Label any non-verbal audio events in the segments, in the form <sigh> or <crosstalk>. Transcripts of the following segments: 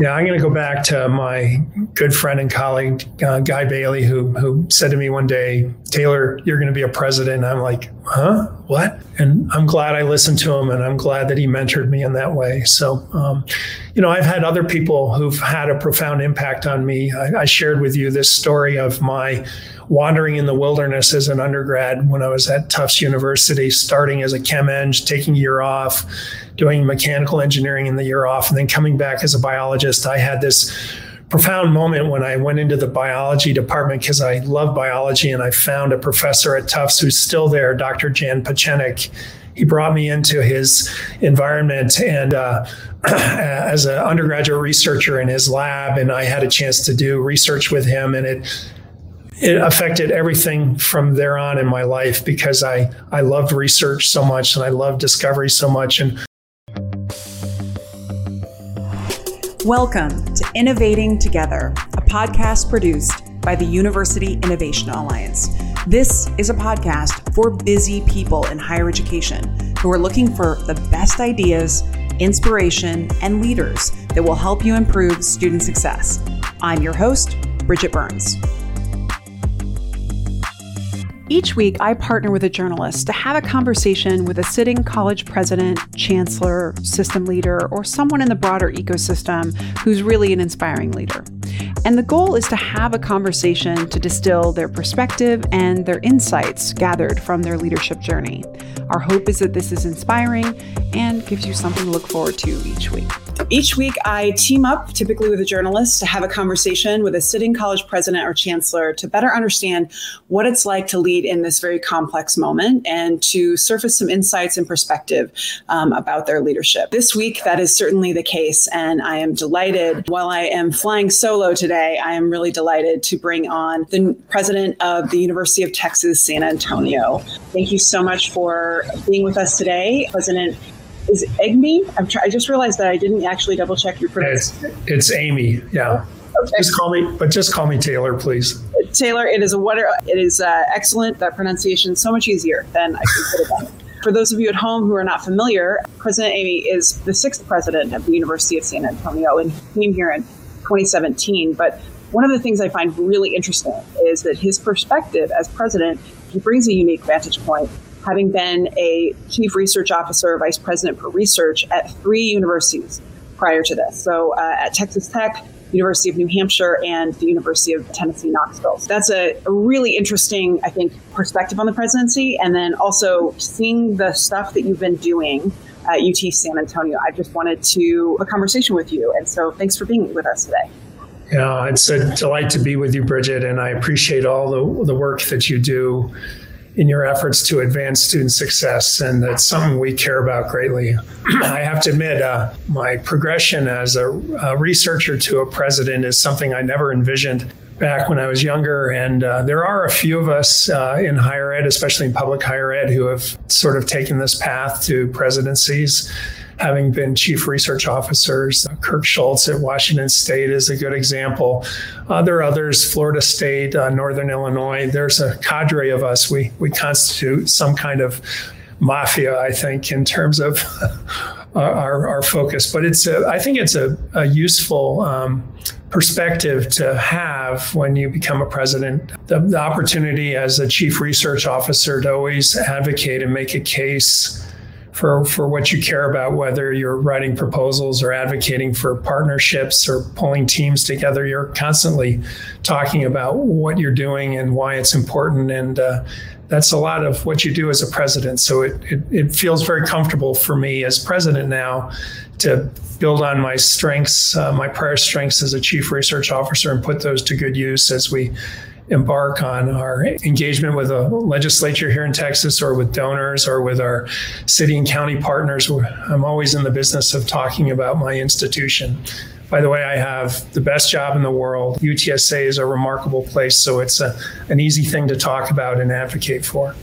Yeah, I'm going to go back to my good friend and colleague, uh, Guy Bailey, who, who said to me one day, Taylor, you're going to be a president. I'm like, huh? What? And I'm glad I listened to him and I'm glad that he mentored me in that way. So, um, you know, I've had other people who've had a profound impact on me. I, I shared with you this story of my wandering in the wilderness as an undergrad when I was at Tufts University, starting as a chem eng, taking a year off, doing mechanical engineering in the year off, and then coming back as a biologist. I had this profound moment when I went into the biology department because I love biology and I found a professor at Tufts who's still there, Dr. Jan Pechenik. He brought me into his environment and uh, <clears throat> as an undergraduate researcher in his lab, and I had a chance to do research with him, and it it affected everything from there on in my life because I, I loved research so much and I loved discovery so much. And Welcome to Innovating Together, a podcast produced by the University Innovation Alliance. This is a podcast for busy people in higher education who are looking for the best ideas, inspiration, and leaders that will help you improve student success. I'm your host, Bridget Burns. Each week, I partner with a journalist to have a conversation with a sitting college president, chancellor, system leader, or someone in the broader ecosystem who's really an inspiring leader. And the goal is to have a conversation to distill their perspective and their insights gathered from their leadership journey. Our hope is that this is inspiring and gives you something to look forward to each week. Each week, I team up, typically with a journalist, to have a conversation with a sitting college president or chancellor to better understand what it's like to lead in this very complex moment and to surface some insights and perspective um, about their leadership. This week, that is certainly the case, and I am delighted. While I am flying solo today, I am really delighted to bring on the president of the University of Texas, San Antonio. Thank you so much for being with us today, President is Egme? I'm try- I just realized that I didn't actually double check your pronunciation. It's, it's Eighmy. Yeah. Okay. Just call me, but just call me Taylor, please. Taylor, it is a wonder. It is uh, excellent. That pronunciation is so much easier than I could have done. For those of you at home who are not familiar, President Eighmy is the sixth president of the University of San Antonio and came here in 2017. But one of the things I find really interesting is that his perspective as president, he brings a unique vantage point having been a chief research officer, vice president for research at three universities prior to this. So uh, at Texas Tech, University of New Hampshire, and the University of Tennessee, Knoxville. So that's a, a, really interesting, I think, perspective on the presidency. And then also seeing the stuff that you've been doing at UT San Antonio. I just wanted to have a conversation with you. And so thanks for being with us today. Yeah, it's a delight to be with you, Bridget, and I appreciate all the, the work that you do in your efforts to advance student success, and that's something we care about greatly. I have to admit, uh, my progression as a, a, researcher to a president is something I never envisioned back when I was younger. And uh, there are a few of us uh, in higher ed, especially in public higher ed, who have sort of taken this path to presidencies having been chief research officers. Kirk Schultz at Washington State is a good example. Uh, there are others, Florida State, uh, Northern Illinois. There's a cadre of us. We, we constitute some kind of mafia, I think, in terms of <laughs> our, our focus. But it's a, I think it's a, a useful um, perspective to have when you become a president. The, the opportunity as a chief research officer to always advocate and make a case for, for what you care about, whether you're writing proposals or advocating for partnerships or pulling teams together. You're constantly talking about what you're doing and why it's important. And uh, that's a lot of what you do as a president. So it, it, it, feels very comfortable for me as president now to build on my strengths, uh, my prior strengths as a chief research officer, and put those to good use as we embark on our engagement with the legislature here in Texas or with donors or with our city and county partners. I'm always in the business of talking about my institution. By the way, I have the best job in the world. UTSA is a remarkable place, so it's a, an easy thing to talk about and advocate for.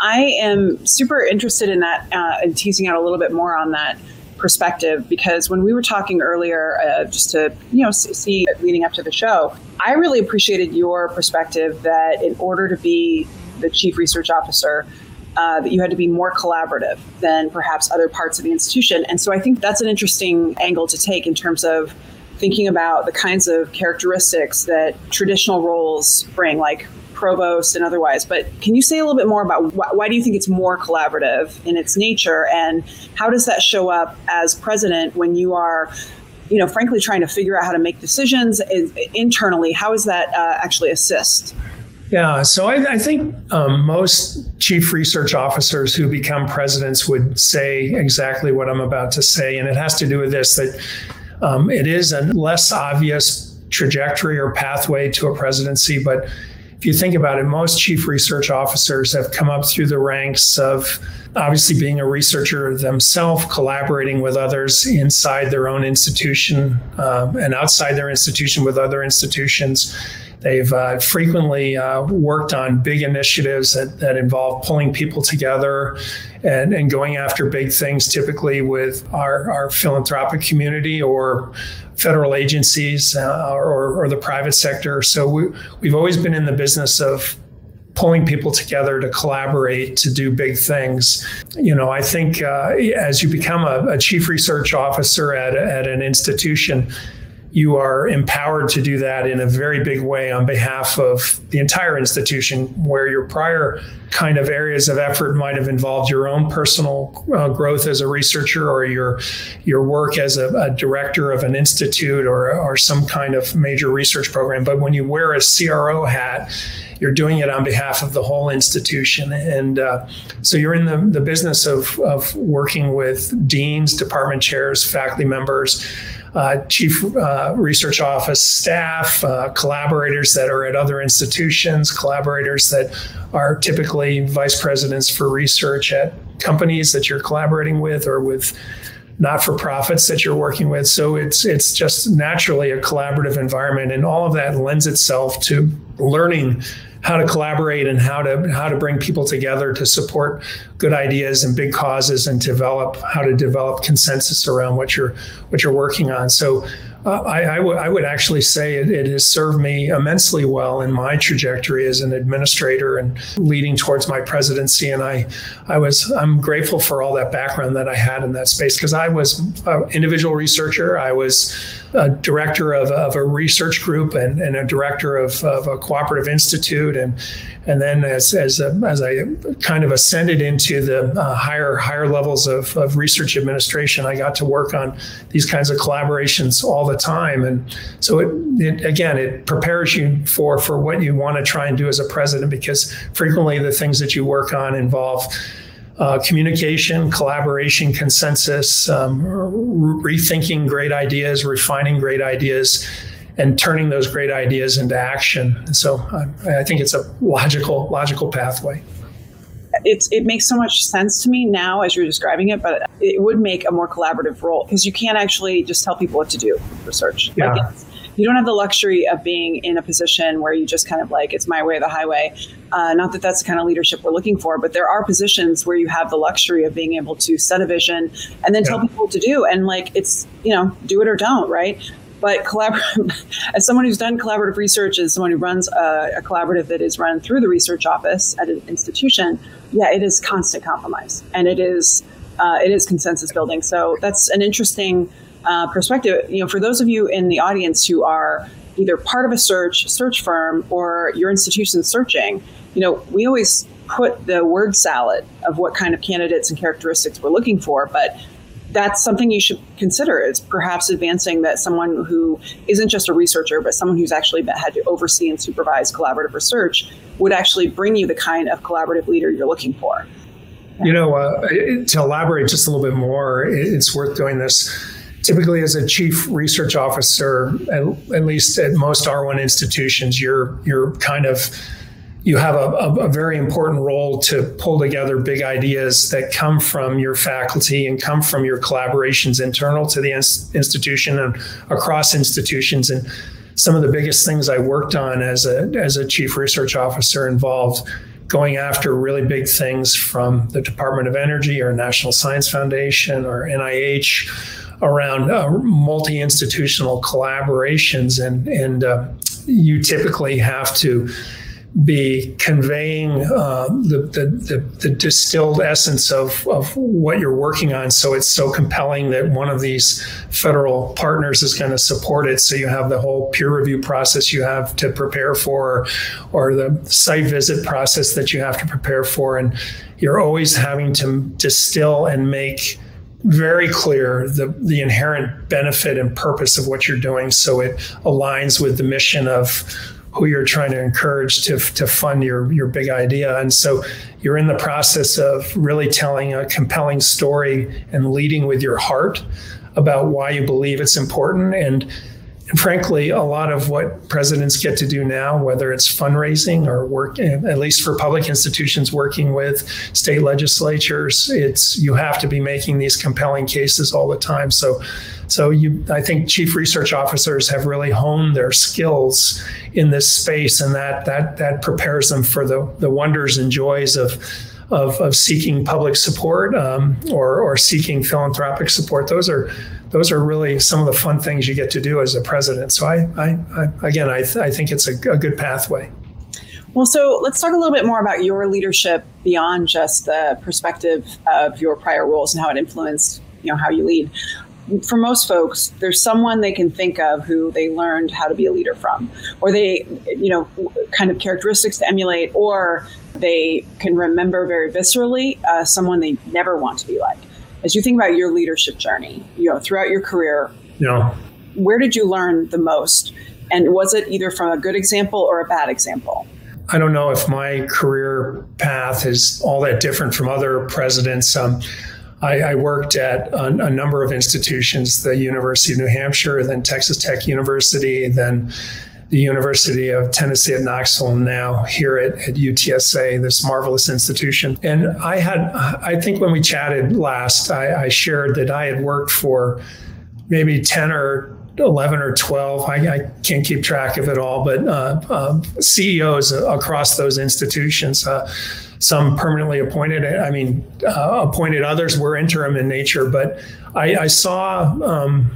I am super interested in that uh, and teasing out a little bit more on that perspective because when we were talking earlier, uh, just to you know see leading up to the show, I really appreciated your perspective that in order to be the chief research officer, uh, that you had to be more collaborative than perhaps other parts of the institution. And so I think that's an interesting angle to take in terms of thinking about the kinds of characteristics that traditional roles bring, like provost and otherwise. But can you say a little bit more about wh- why do you think it's more collaborative in its nature, and how does that show up as president when you are, you know, frankly trying to figure out how to make decisions internally? How does that uh, actually assist? Yeah, so I, I think um, most chief research officers who become presidents would say exactly what I'm about to say, and it has to do with this that um, it is a less obvious trajectory or pathway to a presidency, but you think about it, most chief research officers have come up through the ranks of obviously being a researcher themselves, collaborating with others inside their own institution uh, and outside their institution with other institutions. They've uh, frequently uh, worked on big initiatives that, that involve pulling people together and, and going after big things, typically with our, our philanthropic community or federal agencies uh, or, or the private sector. So we, we've always been in the business of pulling people together to collaborate to do big things. You know, I think uh, as you become a, a, chief research officer at, at an institution, you are empowered to do that in a very big way on behalf of the entire institution, where your prior kind of areas of effort might have involved your own personal uh, growth as a researcher or your your work as a, a, director of an institute or, or some kind of major research program. But when you wear a CRO hat, you're doing it on behalf of the whole institution. And uh, so you're in the, the business of, of working with deans, department chairs, faculty members uh, chief uh, research office staff, uh, collaborators that are at other institutions, collaborators that are typically vice presidents for research at companies that you're collaborating with or with not for profits that you're working with. So it's it's just naturally a collaborative environment, and all of that lends itself to learning how to collaborate and how to how to bring people together to support good ideas and big causes and develop how to develop consensus around what you're what you're working on. So uh, I, I, w- I would actually say it, it, has served me immensely well in my trajectory as an administrator and leading towards my presidency. And I, I was I'm grateful for all that background that I had in that space because I was an individual researcher. I was a director of, of a research group and, and a director of, of a cooperative institute and and then as as, a, as I kind of ascended into the uh, higher higher levels of, of research administration, I got to work on these kinds of collaborations all the time, and so it, it again it prepares you for for what you want to try and do as a president because frequently the things that you work on involve. Uh, communication, collaboration, consensus, um, rethinking great ideas, refining great ideas, and turning those great ideas into action. And so I, I think it's a logical logical pathway. It's, it makes so much sense to me now as you're describing it, but it would make a more collaborative role because you can't actually just tell people what to do research. Yeah. Like you don't have the luxury of being in a position where you just kind of like it's my way or the highway. Uh, not that that's the kind of leadership we're looking for, but there are positions where you have the luxury of being able to set a vision and then yeah. tell people what to do, and like it's you know do it or don't, right? But collabor- <laughs> as someone who's done collaborative research, as someone who runs a, a, collaborative that is run through the research office at an institution, yeah, it is constant compromise, and it is uh, it is consensus building. So that's an interesting uh, perspective. You know, for those of you in the audience who are either part of a search search firm or your institution searching, you know, we always put the word salad of what kind of candidates and characteristics we're looking for, but that's something you should consider is perhaps advancing that someone who isn't just a researcher but someone who's actually had to oversee and supervise collaborative research would actually bring you the kind of collaborative leader you're looking for. You know uh, to elaborate just a little bit more it's worth doing this. Typically as a chief research officer at, at least at most r1 institutions you're you're kind of you have a, a, a, very important role to pull together big ideas that come from your faculty and come from your collaborations internal to the ins- institution and across institutions. And some of the biggest things I worked on as a, as a chief research officer involved going after really big things from the Department of Energy or National Science Foundation or NIH around uh, multi-institutional collaborations and and uh, you typically have to be conveying uh, the, the, the, the, distilled essence of, of what you're working on. So it's so compelling that one of these federal partners is going to support it. So you have the whole peer review process you have to prepare for, or the site visit process that you have to prepare for. And you're always having to distill and make very clear the, the inherent benefit and purpose of what you're doing so it aligns with the mission of who you're trying to encourage to, to fund your, your big idea. And so you're in the process of really telling a compelling story and leading with your heart about why you believe it's important. And frankly, a lot of what presidents get to do now, whether it's fundraising or work, at least for public institutions working with state legislatures, it's you have to be making these compelling cases all the time. So, so you, I think chief research officers have really honed their skills in this space, and that that that prepares them for the the wonders and joys of of, of seeking public support um, or, or seeking philanthropic support. Those are those are really some of the fun things you get to do as a president. So I, I, I again, I, th- I think it's a, a good pathway. Well, so let's talk a little bit more about your leadership beyond just the perspective of your prior roles and how it influenced, you know, how you lead. For most folks, there's someone they can think of who they learned how to be a leader from, or they, you know, kind of characteristics to emulate, or they can remember very viscerally uh, someone they never want to be like as you think about your leadership journey, you know, throughout your career, yeah. where did you learn the most? And was it either from a good example or a bad example? I don't know if my career path is all that different from other presidents. Um, I, I, worked at a, a, number of institutions, the University of New Hampshire, then Texas Tech University, then the University of Tennessee at Knoxville, and now here at, at UTSA, this marvelous institution. And I had, I think when we chatted last, I, I shared that I had worked for maybe 10 or 11 or 12, I, I, can't keep track of it all, but uh, uh, CEOs across those institutions. Uh, some permanently appointed, I mean, uh, appointed others were interim in nature, but I, I saw um,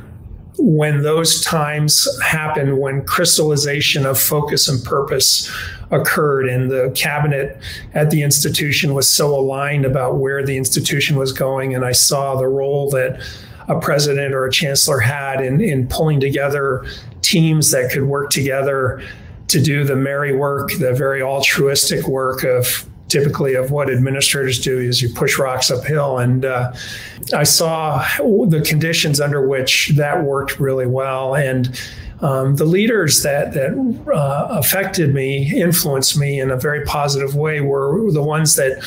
when those times happened, when crystallization of focus and purpose occurred, and the cabinet at the institution was so aligned about where the institution was going, and I saw the role that a president or a chancellor had in, in pulling together teams that could work together to do the merry work, the very altruistic work of typically of what administrators do is you push rocks uphill. And uh, I saw the conditions under which that worked really well. And um, the leaders that that uh, affected me, influenced me in a very positive way, were the ones that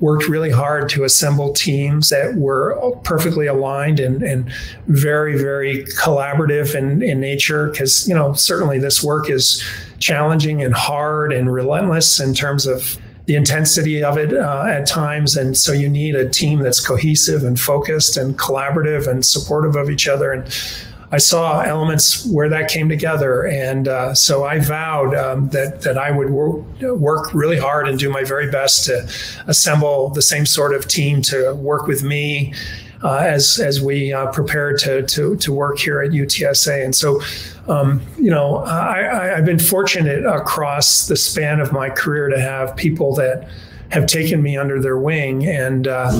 worked really hard to assemble teams that were perfectly aligned and, and very, very collaborative in, in nature. Because, you know, certainly this work is challenging and hard and relentless in terms of the intensity of it uh, at times. And so you need a team that's cohesive and focused and collaborative and supportive of each other. And I saw elements where that came together, and uh, so I vowed um, that that I would wor- work really hard and do my very best to assemble the same sort of team to work with me uh, as as we uh, prepare to, to to work here at UTSA. And so, um, you know, I, I've been fortunate across the span of my career to have people that have taken me under their wing. And uh,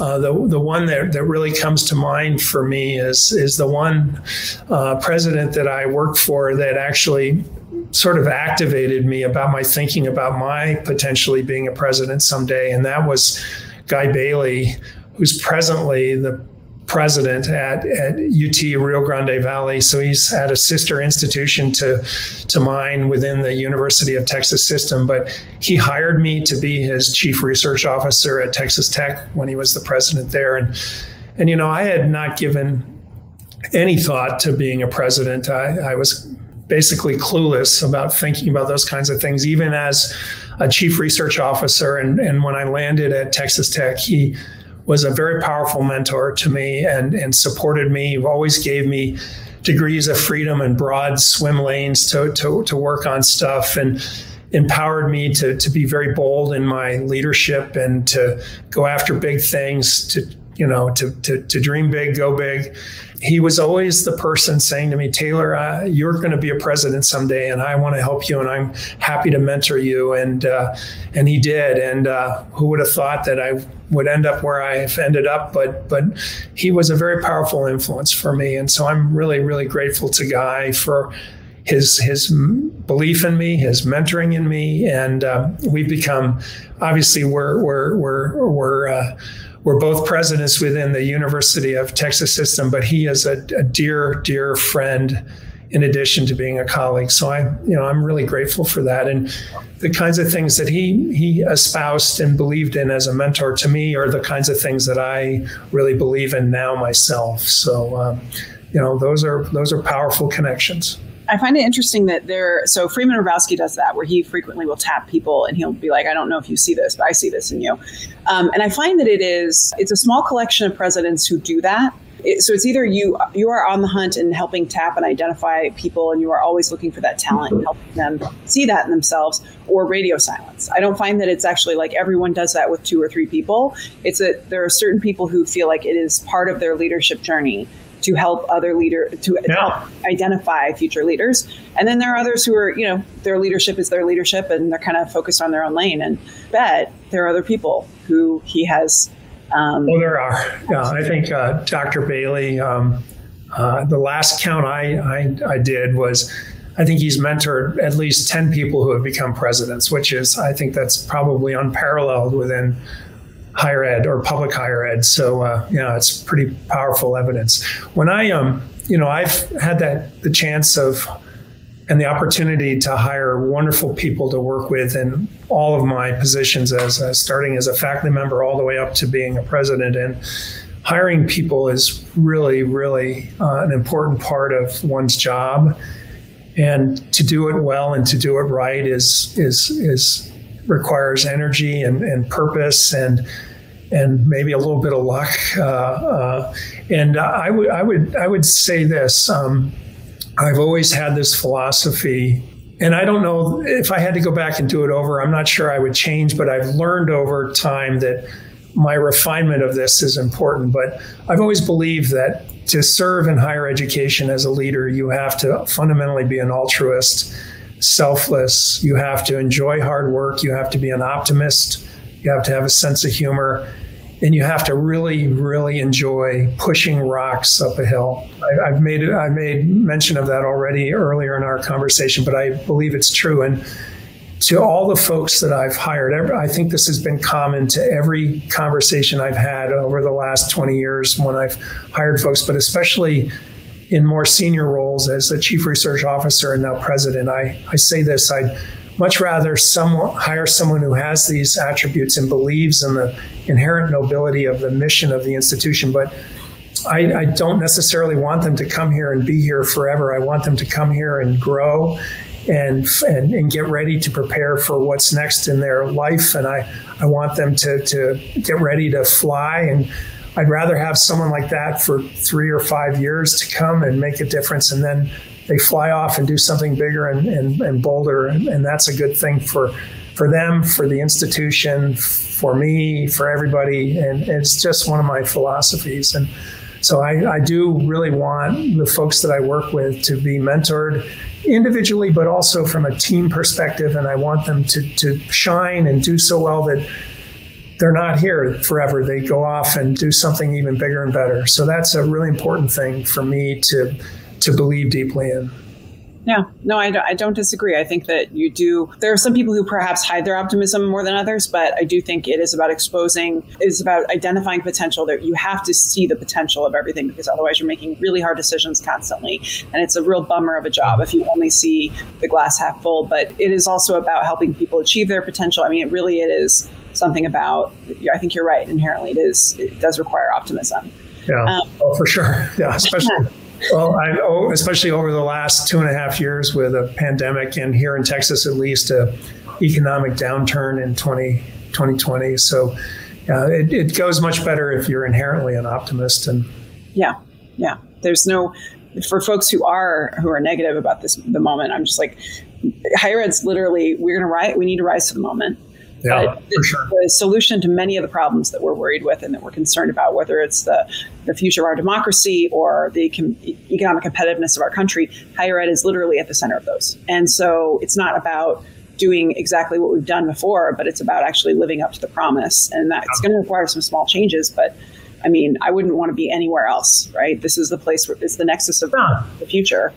uh, the the one that, that really comes to mind for me is is the one uh, president that I worked for that actually sort of activated me about my thinking about my potentially being a president someday, and that was Guy Bailey, who's presently the president at, at UT Rio Grande Valley. So he's at a sister institution to, to mine within the University of Texas system. But he hired me to be his chief research officer at Texas Tech when he was the president there. And, and you know, I had not given any thought to being a president. I, I was basically clueless about thinking about those kinds of things, even as a chief research officer. And, and when I landed at Texas Tech, he was a very powerful mentor to me and, and supported me, always gave me degrees of freedom and broad swim lanes to, to, to work on stuff and empowered me to, to be very bold in my leadership and to go after big things, to you know, to, to, to dream big, go big. He was always the person saying to me, Taylor, uh, you're going to be a president someday, and I want to help you, and I'm happy to mentor you. And uh, and he did. And uh, who would have thought that I would end up where I've ended up? But but he was a very powerful influence for me, and so I'm really really grateful to Guy for his his belief in me, his mentoring in me, and uh, we've become obviously we're we're we're we're uh, we're both presidents within the University of Texas system, but he is a, a, dear dear friend. In addition to being a colleague, so I, you know, I'm really grateful for that, and the kinds of things that he he espoused and believed in as a mentor to me are the kinds of things that I really believe in now myself. So, um, you know, those are those are powerful connections. I find it interesting that there. So Freeman Hrabowski does that, where he frequently will tap people and he'll be like, "I don't know if you see this, but I see this in you." Um, and I find that it is it's a small collection of presidents who do that. It, so it's either you you are on the hunt and helping tap and identify people, and you are always looking for that talent and helping them see that in themselves, or radio silence. I don't find that it's actually like everyone does that with two or three people. It's that there are certain people who feel like it is part of their leadership journey to help other leader to yeah. help identify future leaders. And then there are others who are, you know, their leadership is their leadership and they're kind of focused on their own lane. And bet there are other people who he has. Um, oh, there are. Yeah, I think uh, Dr. Bailey. Um, uh, the last count I, I I did was. I think he's mentored at least 10 people who have become presidents, which is, I think that's probably unparalleled within higher ed or public higher ed. So uh, you know, it's pretty powerful evidence. When I um, you know, I've had that the chance of and the opportunity to hire wonderful people to work with in all of my positions as uh, starting as a faculty member all the way up to being a president and hiring people is really really uh, an important part of one's job and to do it well and to do it right is is is requires energy and, and purpose and and maybe a little bit of luck. Uh, uh, and I would I would I would say this. Um, I've always had this philosophy, and I don't know if I had to go back and do it over. I'm not sure I would change, but I've learned over time that my refinement of this is important. But I've always believed that to serve in higher education as a leader, you have to fundamentally be an altruist, selfless. You have to enjoy hard work. You have to be an optimist you have to have a sense of humor, and you have to really, really enjoy pushing rocks up a hill. I, have made I made mention of that already earlier in our conversation, but I believe it's true. And to all the folks that I've hired, I think this has been common to every conversation I've had over the last 20 years when I've hired folks, but especially in more senior roles as the chief research officer and now president. I, I say this, I much rather someone hire someone who has these attributes and believes in the inherent nobility of the mission of the institution. But I, I, don't necessarily want them to come here and be here forever. I want them to come here and grow and, and, and get ready to prepare for what's next in their life. And I, I want them to, to get ready to fly. And I'd rather have someone like that for three or five years to come and make a difference and then they fly off and do something bigger and, and, and bolder. And, and that's a good thing for, for them, for the institution, for me, for everybody. And it's just one of my philosophies. And so I, I do really want the folks that I work with to be mentored individually, but also from a team perspective. And I want them to, to shine and do so well that they're not here forever. They go off and do something even bigger and better. So that's a really important thing for me to to believe deeply in. Yeah, no, I don't, I don't disagree. I think that you do. There are some people who perhaps hide their optimism more than others, but I do think it is about exposing, it is about identifying potential. That you have to see the potential of everything because otherwise you're making really hard decisions constantly, and it's a real bummer of a job if you only see the glass half full. But it is also about helping people achieve their potential. I mean, it really it is something about. I think you're right. Inherently, it is. It does require optimism. Yeah, um, oh, for sure. <laughs> Yeah, especially. <laughs> Well, I, oh, especially over the last two and a half years with a pandemic, and here in Texas, at least, a economic downturn in 20, 2020. So uh, it, it goes much better if you're inherently an optimist. And yeah, yeah, there's no for folks who are who are negative about this the moment. I'm just like higher ed's literally we're gonna rise. We need to rise to the moment. Yeah, the, sure. the, solution to many of the problems that we're worried with and that we're concerned about, whether it's the, the future of our democracy or the com- economic competitiveness of our country, higher ed is literally at the center of those. And so it's not about doing exactly what we've done before, but it's about actually living up to the promise. And that's going to require some small changes, but I mean, I wouldn't want to be anywhere else, right? This is the place where it's the nexus of yeah. the future.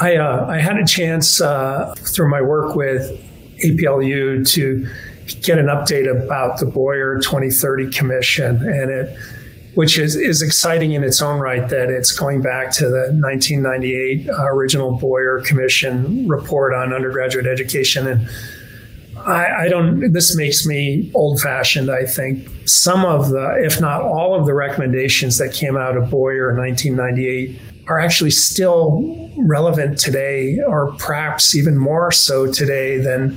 I, uh, I had a chance uh, through my work with APLU to get an update about the Boyer 2030 Commission, and it, which is, is exciting in its own right that it's going back to the 1998 uh, original Boyer Commission report on undergraduate education. And I, I don't, this makes me old fashioned, I think. Some of the, if not all of the recommendations that came out of Boyer in 1998 are actually still relevant today, or perhaps even more so today than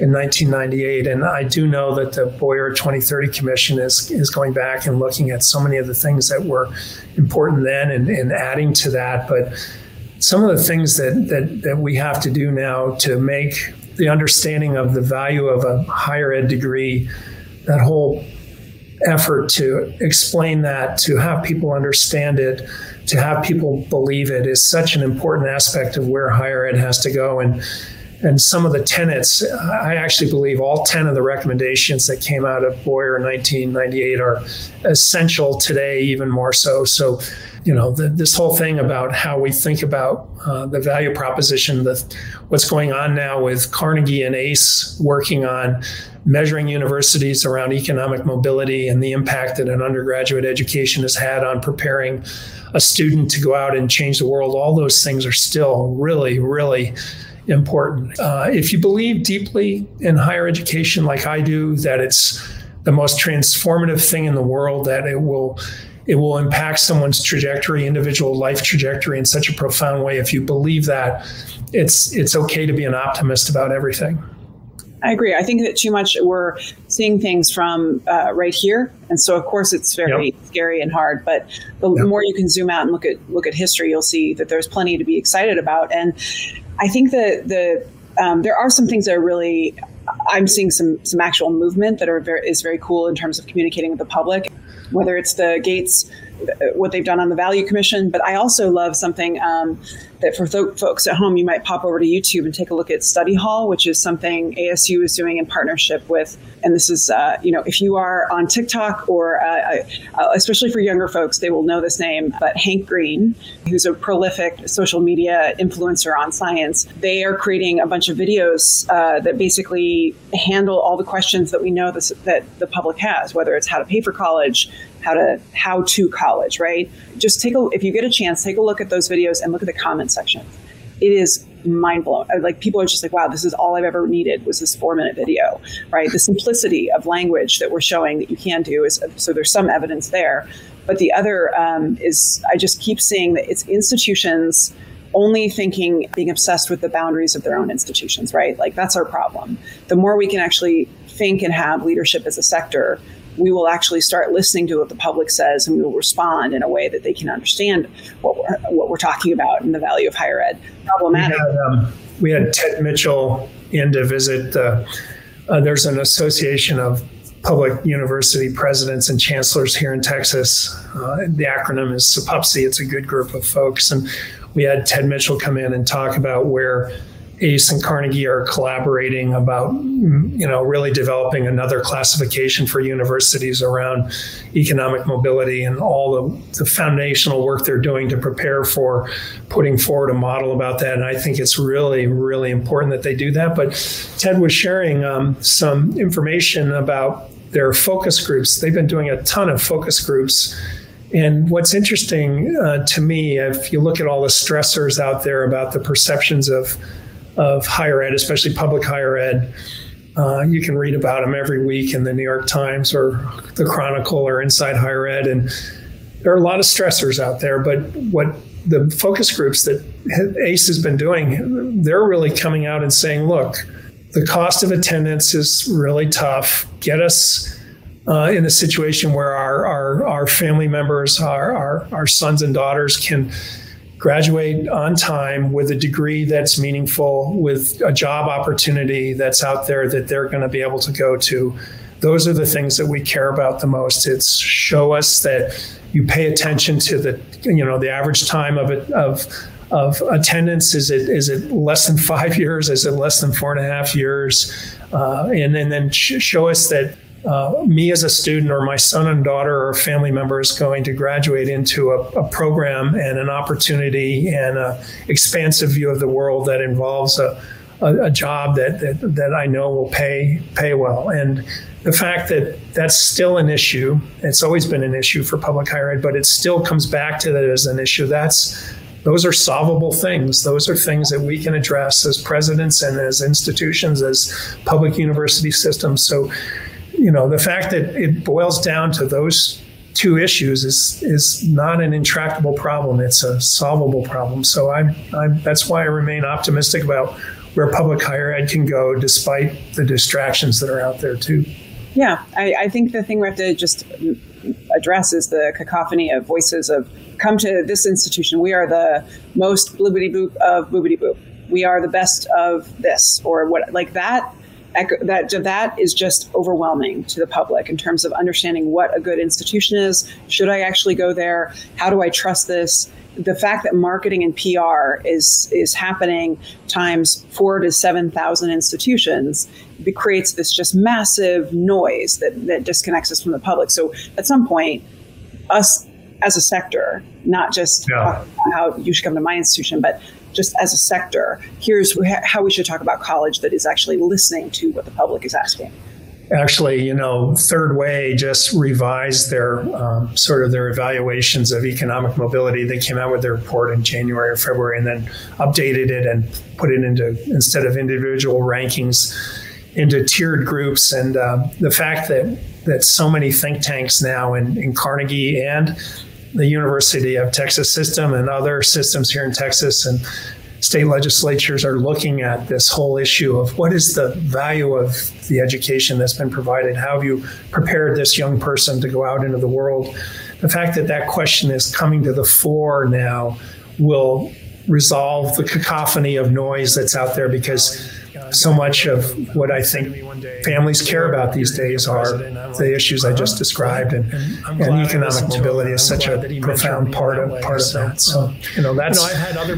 in 1998. And I do know that the Boyer 2030 Commission is, is going back and looking at so many of the things that were important then and, and adding to that. But some of the things that, that, that we have to do now to make the understanding of the value of a higher ed degree, that whole effort to explain that, to have people understand it, to have people believe it is such an important aspect of where higher ed has to go. And and some of the tenets, I actually believe all 10 of the recommendations that came out of Boyer in 1998 are essential today, even more so. So, you know, the, this whole thing about how we think about uh, the value proposition, the, what's going on now with Carnegie and ACE working on measuring universities around economic mobility and the impact that an undergraduate education has had on preparing a student to go out and change the world, all those things are still really, really important. Uh, if you believe deeply in higher education, like I do, that it's the most transformative thing in the world, that it will it will impact someone's trajectory, individual life trajectory in such a profound way. If you believe that, it's it's okay to be an optimist about everything. I agree. I think that too much we're seeing things from uh, right here, and so of course it's very yep. scary and hard. But the yep. more you can zoom out and look at look at history, you'll see that there's plenty to be excited about. And I think that the um, there are some things that are really I'm seeing some some actual movement that are very is very cool in terms of communicating with the public, whether it's the Gates what they've done on the Value Commission. But I also love something um, that for th- folks at home, you might pop over to YouTube and take a look at Study Hall, which is something ASU is doing in partnership with. And this is, uh, you know, if you are on TikTok or uh, uh, especially for younger folks, they will know this name. But Hank Green, who's a prolific social media influencer on science, they are creating a bunch of videos uh, that basically handle all the questions that we know this, that the public has, whether it's how to pay for college, how to how to college, right? Just take a if you get a chance, take a look at those videos and look at the comment section. It is mind blowing. Like people are just like, wow, this is all I've ever needed was this four minute video, right? The simplicity of language that we're showing that you can do is so there's some evidence there. But the other um, is I just keep seeing that it's institutions only thinking, being obsessed with the boundaries of their own institutions, right? Like that's our problem. The more we can actually think and have leadership as a sector, we will actually start listening to what the public says and we will respond in a way that they can understand what we're, what we're talking about and the value of higher ed. Problematic. We had, um, we had Ted Mitchell in to visit. Uh, uh, there's an association of public university presidents and chancellors here in Texas. Uh, the acronym is CPUPC. It's a good group of folks. And we had Ted Mitchell come in and talk about where ACE and Carnegie are collaborating about, you know, really developing another classification for universities around economic mobility and all the, the foundational work they're doing to prepare for putting forward a model about that. And I think it's really, really important that they do that. But Ted was sharing um, some information about their focus groups. They've been doing a ton of focus groups. And what's interesting uh, to me, if you look at all the stressors out there about the perceptions of of higher ed, especially public higher ed. Uh, you can read about them every week in the New York Times or the Chronicle or Inside Higher Ed. And there are a lot of stressors out there. But what the focus groups that ACE has been doing, they're really coming out and saying, look, the cost of attendance is really tough. Get us uh, in a situation where our, our, our family members, our, our, our sons and daughters can graduate on time with a degree that's meaningful, with a job opportunity that's out there that they're going to be able to go to. Those are the things that we care about the most. It's show us that you pay attention to the, you know, the average time of it of of attendance? Is it is it less than <laughs> five years? Is it less than four and a half years? Uh, and, and then show us that uh, me as a student or my son and daughter or family member is going to graduate into a, a program and an opportunity and an expansive view of the world that involves a, a, a job that, that, that I know will pay pay well. And the fact that that's still an issue, it's always been an issue for public higher ed, but it still comes back to that as an issue. That's those are solvable things. Those are things that we can address as presidents and as institutions, as public university systems. So, you know, the fact that it boils down to those two issues is is not an intractable problem. It's a solvable problem. So I'm, I'm that's why I remain optimistic about where public higher ed can go, despite the distractions that are out there too. Yeah, I, I think the thing we have to just address is the cacophony of voices of come to this institution. We are the most blibbity boop of boobity boop. We are the best of this or what like that. That that is just overwhelming to the public in terms of understanding what a good institution is. Should I actually go there? How do I trust this? the fact that marketing and PR is is happening times four to seven thousand institutions creates this just massive noise that that disconnects us from the public. So at some point, us as a sector, not just yeah. how you should come to my institution, but just as a sector, here's how we should talk about college that is actually listening to what the public is asking actually, you know, Third Way just revised their um, sort of their evaluations of economic mobility. They came out with their report in January or February, and then updated it and put it into instead of individual rankings into tiered groups. And uh, the fact that that so many think tanks now in, in Carnegie and the University of Texas system and other systems here in Texas and state legislatures are looking at this whole issue of what is the value of the education that's been provided? How have you prepared this young person to go out into the world? The fact that that question is coming to the fore now will resolve the cacophony of noise that's out there because so much of what I think families care about these days are the issues I just described, and, and economic mobility is such a profound part of part of that. So you know that's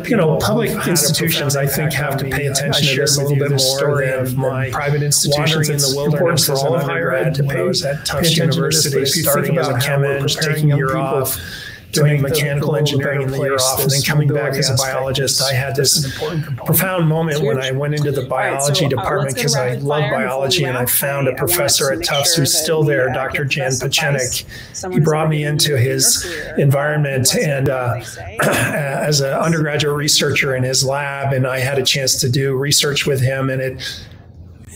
you know public institutions I think have to pay attention to this a little bit more than private institutions. It's important for all of higher ed to pay attention to this. If you think about ed, taking a year off doing mechanical engineering in the year off and then coming back as a biologist, I had this profound moment when I went into the biology uh, department because I love biology and I found a professor at Tufts who's still there, Dr. Jan Pechenik. He brought me into his environment and uh, <clears throat> as an undergraduate researcher in his lab, and I had a chance to do research with him, and it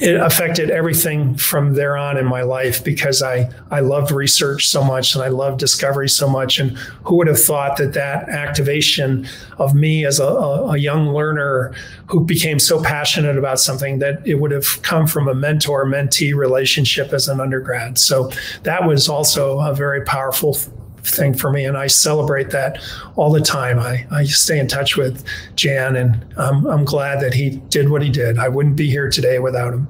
it affected everything from there on in my life because I, I loved research so much and I loved discovery so much. And who would have thought that that activation of me as a, a, young learner who became so passionate about something that it would have come from a mentor mentee relationship as an undergrad. So that was also a very powerful thing for me, and I celebrate that all the time. I, I stay in touch with Jan, and I'm, I'm glad that he did what he did. I wouldn't be here today without him.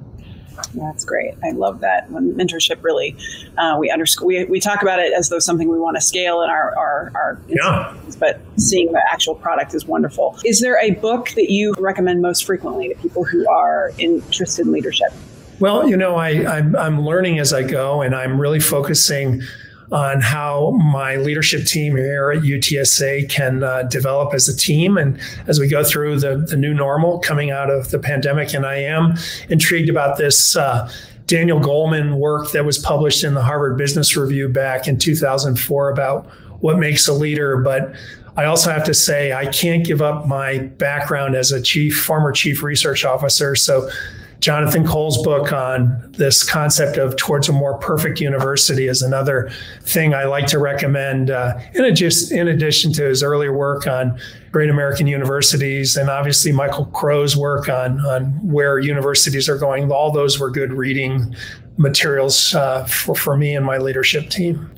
That's great. I love that. When mentorship really, uh, we underscore, we, we talk about it as though something we want to scale in our, our, our yeah. but seeing the actual product is wonderful. Is there a book that you recommend most frequently to people who are interested in leadership? Well, you know, I, I'm, I'm learning as I go, and I'm really focusing on how my leadership team here at UTSA can uh, develop as a team. And as we go through the, the new normal coming out of the pandemic, and I am intrigued about this. Uh, Daniel Goleman work that was published in the Harvard Business Review back in 2004 about what makes a leader. But I also have to say, I can't give up my background as a chief, former chief research officer. So Jonathan Cole's book on this concept of towards a more perfect university is another thing I like to recommend. Uh, in, in addition to his earlier work on great American universities, and obviously Michael Crow's work on on where universities are going, all those were good reading materials uh, for for me and my leadership team.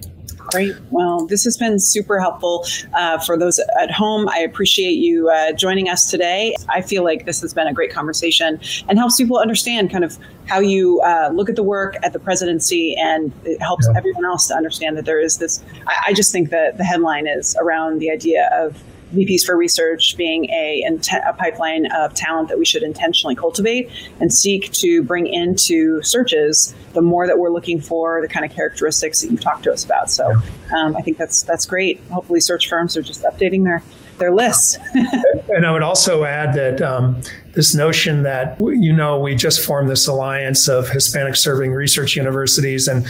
Great. Well, this has been super helpful uh, for those at home. I appreciate you uh, joining us today. I feel like this has been a great conversation and helps people understand kind of how you uh, look at the work at the presidency, and it helps yeah. everyone else to understand that there is this. I, I just think that the headline is around the idea of VPs for research being a, a, pipeline of talent that we should intentionally cultivate and seek to bring into searches the more that we're looking for the kind of characteristics that you've talked to us about. So um, I think that's that's great. Hopefully, search firms are just updating their their lists. <laughs> and I would also add that um, this notion that you know we just formed this alliance of Hispanic serving research universities and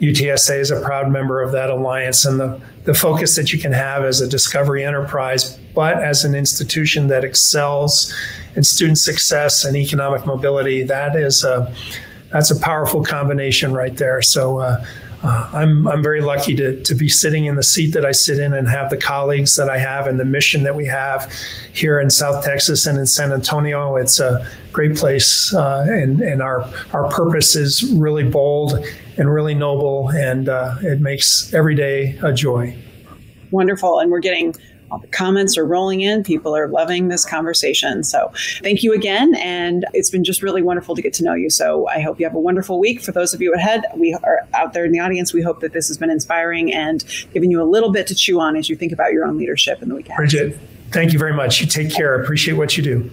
UTSA is a proud member of that alliance and the, the focus that you can have as a discovery enterprise, but as an institution that excels in student success and economic mobility. That is a, that's a powerful combination right there. So uh, uh, I'm, I'm very lucky to, to be sitting in the seat that I sit in and have the colleagues that I have and the mission that we have here in South Texas and in San Antonio. It's a great place, uh, and, and our, our purpose is really bold and really noble, and uh, it makes every day a joy. Wonderful. And we're getting all the comments are rolling in. People are loving this conversation. So thank you again. And it's been just really wonderful to get to know you. So I hope you have a wonderful week. For those of you ahead, we are out there in the audience. We hope that this has been inspiring and giving you a little bit to chew on as you think about your own leadership in the week ahead. Bridget, thank you very much. You take care. I appreciate what you do.